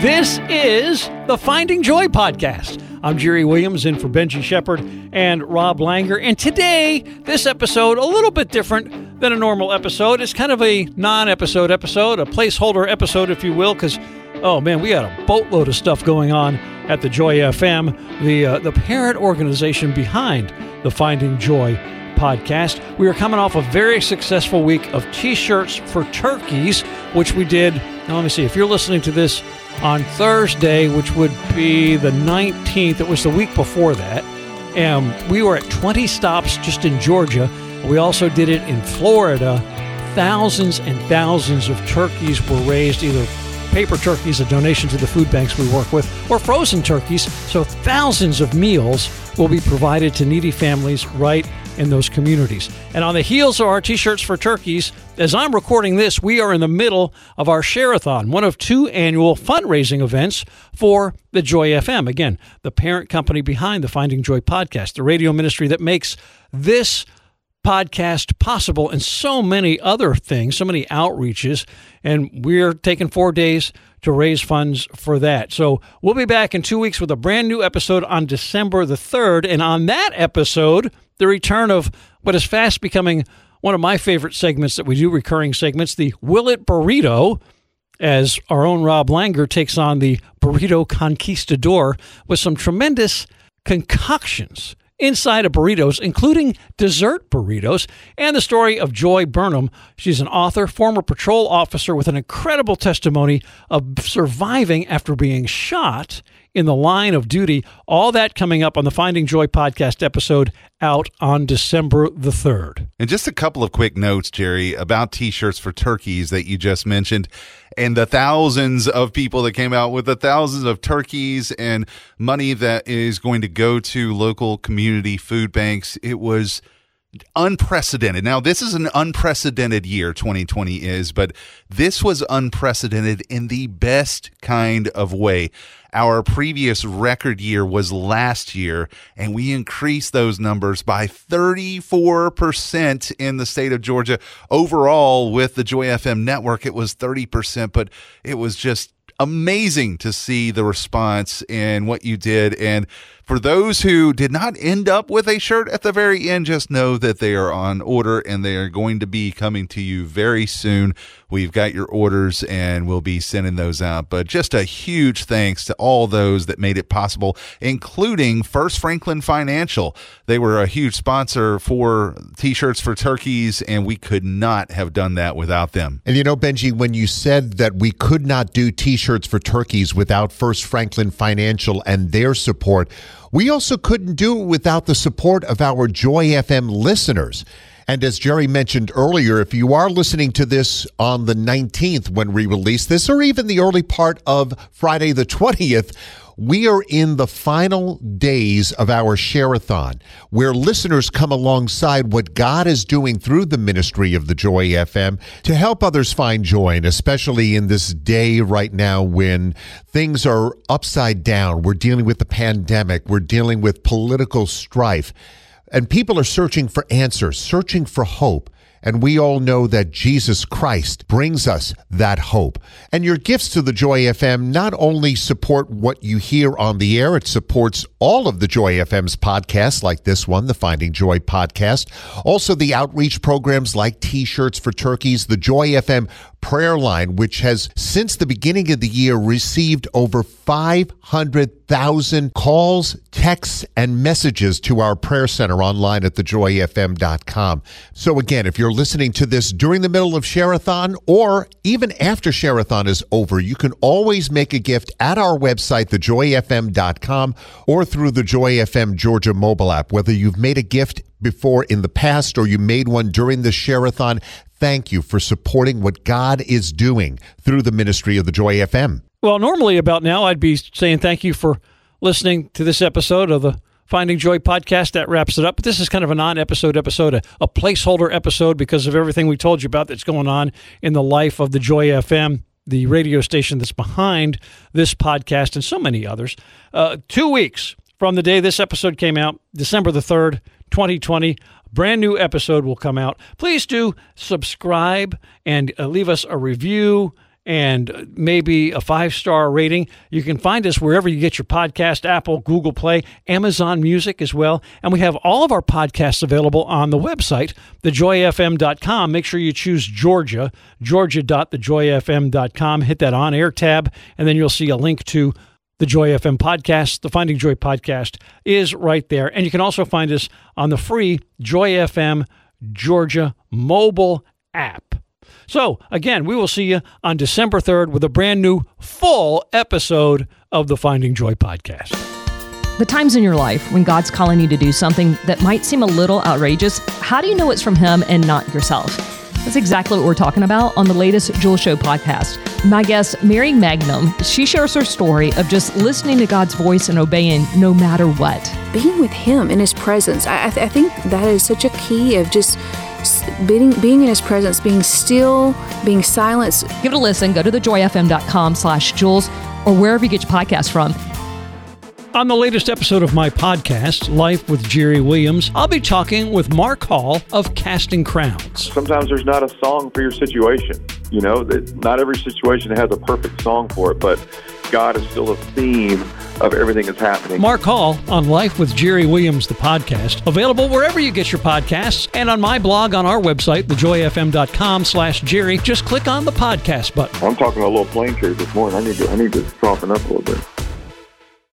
This is the Finding Joy podcast. I'm Jerry Williams in for Benji Shepard and Rob Langer. And today, this episode, a little bit different than a normal episode. It's kind of a non episode episode, a placeholder episode, if you will, because, oh man, we got a boatload of stuff going on at the Joy FM, the, uh, the parent organization behind the Finding Joy podcast. We are coming off a very successful week of t shirts for turkeys, which we did. Now, let me see. If you're listening to this on Thursday, which would be the 19th, it was the week before that. And we were at 20 stops just in Georgia. We also did it in Florida. Thousands and thousands of turkeys were raised, either paper turkeys, a donation to the food banks we work with, or frozen turkeys. So thousands of meals will be provided to needy families right in those communities. And on the heels of our t shirts for turkeys, as I'm recording this, we are in the middle of our Shareathon, one of two annual fundraising events for the Joy FM. Again, the parent company behind the Finding Joy podcast, the radio ministry that makes this podcast possible and so many other things, so many outreaches. And we're taking four days to raise funds for that. So we'll be back in two weeks with a brand new episode on December the 3rd. And on that episode, the return of what is fast becoming one of my favorite segments that we do, recurring segments, the Will It Burrito, as our own Rob Langer takes on the Burrito Conquistador with some tremendous concoctions inside of burritos, including dessert burritos, and the story of Joy Burnham. She's an author, former patrol officer with an incredible testimony of surviving after being shot in the line of duty. All that coming up on the Finding Joy podcast episode out on December the 3rd. And just a couple of quick notes, Jerry, about t shirts for turkeys that you just mentioned and the thousands of people that came out with the thousands of turkeys and money that is going to go to local community food banks. It was unprecedented. Now, this is an unprecedented year, 2020 is, but this was unprecedented in the best kind of way. Our previous record year was last year, and we increased those numbers by 34% in the state of Georgia. Overall, with the Joy FM network, it was 30%, but it was just amazing to see the response and what you did. And for those who did not end up with a shirt at the very end, just know that they are on order and they are going to be coming to you very soon. We've got your orders and we'll be sending those out. But just a huge thanks to all those that made it possible, including First Franklin Financial. They were a huge sponsor for t shirts for turkeys, and we could not have done that without them. And you know, Benji, when you said that we could not do t shirts for turkeys without First Franklin Financial and their support, we also couldn't do it without the support of our Joy FM listeners. And as Jerry mentioned earlier, if you are listening to this on the 19th when we release this, or even the early part of Friday the 20th, we are in the final days of our Shareathon, where listeners come alongside what God is doing through the ministry of the Joy FM to help others find joy, and especially in this day right now when things are upside down. We're dealing with the pandemic, we're dealing with political strife, and people are searching for answers, searching for hope. And we all know that Jesus Christ brings us that hope. And your gifts to the Joy FM not only support what you hear on the air, it supports all of the Joy FM's podcasts, like this one, the Finding Joy podcast. Also, the outreach programs like T shirts for turkeys, the Joy FM prayer line, which has since the beginning of the year received over 500,000 calls, texts, and messages to our prayer center online at thejoyfm.com. So again, if you're listening to this during the middle of Shareathon or even after Shareathon is over, you can always make a gift at our website, thejoyfm.com, or through the Joy FM Georgia mobile app. Whether you've made a gift before in the past or you made one during the Shareathon, thank you for supporting what God is doing through the ministry of the Joy FM. Well, normally about now, I'd be saying thank you for listening to this episode of the Finding Joy podcast. That wraps it up. But this is kind of a non episode episode, a, a placeholder episode because of everything we told you about that's going on in the life of the Joy FM the radio station that's behind this podcast and so many others. Uh, two weeks from the day this episode came out, December the 3rd, 2020, brand new episode will come out. Please do subscribe and uh, leave us a review and maybe a five star rating. You can find us wherever you get your podcast Apple, Google Play, Amazon Music as well. And we have all of our podcasts available on the website, thejoyfm.com. Make sure you choose Georgia, georgia.thejoyfm.com. Hit that on air tab, and then you'll see a link to the Joy FM podcast. The Finding Joy podcast is right there. And you can also find us on the free Joy FM Georgia mobile app. So, again, we will see you on December 3rd with a brand new full episode of the Finding Joy podcast. The times in your life when God's calling you to do something that might seem a little outrageous, how do you know it's from Him and not yourself? That's exactly what we're talking about on the latest Jewel Show podcast. My guest, Mary Magnum, she shares her story of just listening to God's voice and obeying no matter what. Being with Him in His presence, I, I, th- I think that is such a key of just being, being in his presence, being still, being silent. Give it a listen. Go to thejoyfm.com slash jewels or wherever you get your podcast from. On the latest episode of my podcast, Life with Jerry Williams, I'll be talking with Mark Hall of Casting Crowns. Sometimes there's not a song for your situation. You know, that not every situation has a perfect song for it, but God is still a theme of everything that's happening. Mark Hall on Life with Jerry Williams, the podcast, available wherever you get your podcasts and on my blog on our website, thejoyfm.com slash Jerry. Just click on the podcast button. I'm talking a little plain truth this morning. I need to, I need to soften up a little bit.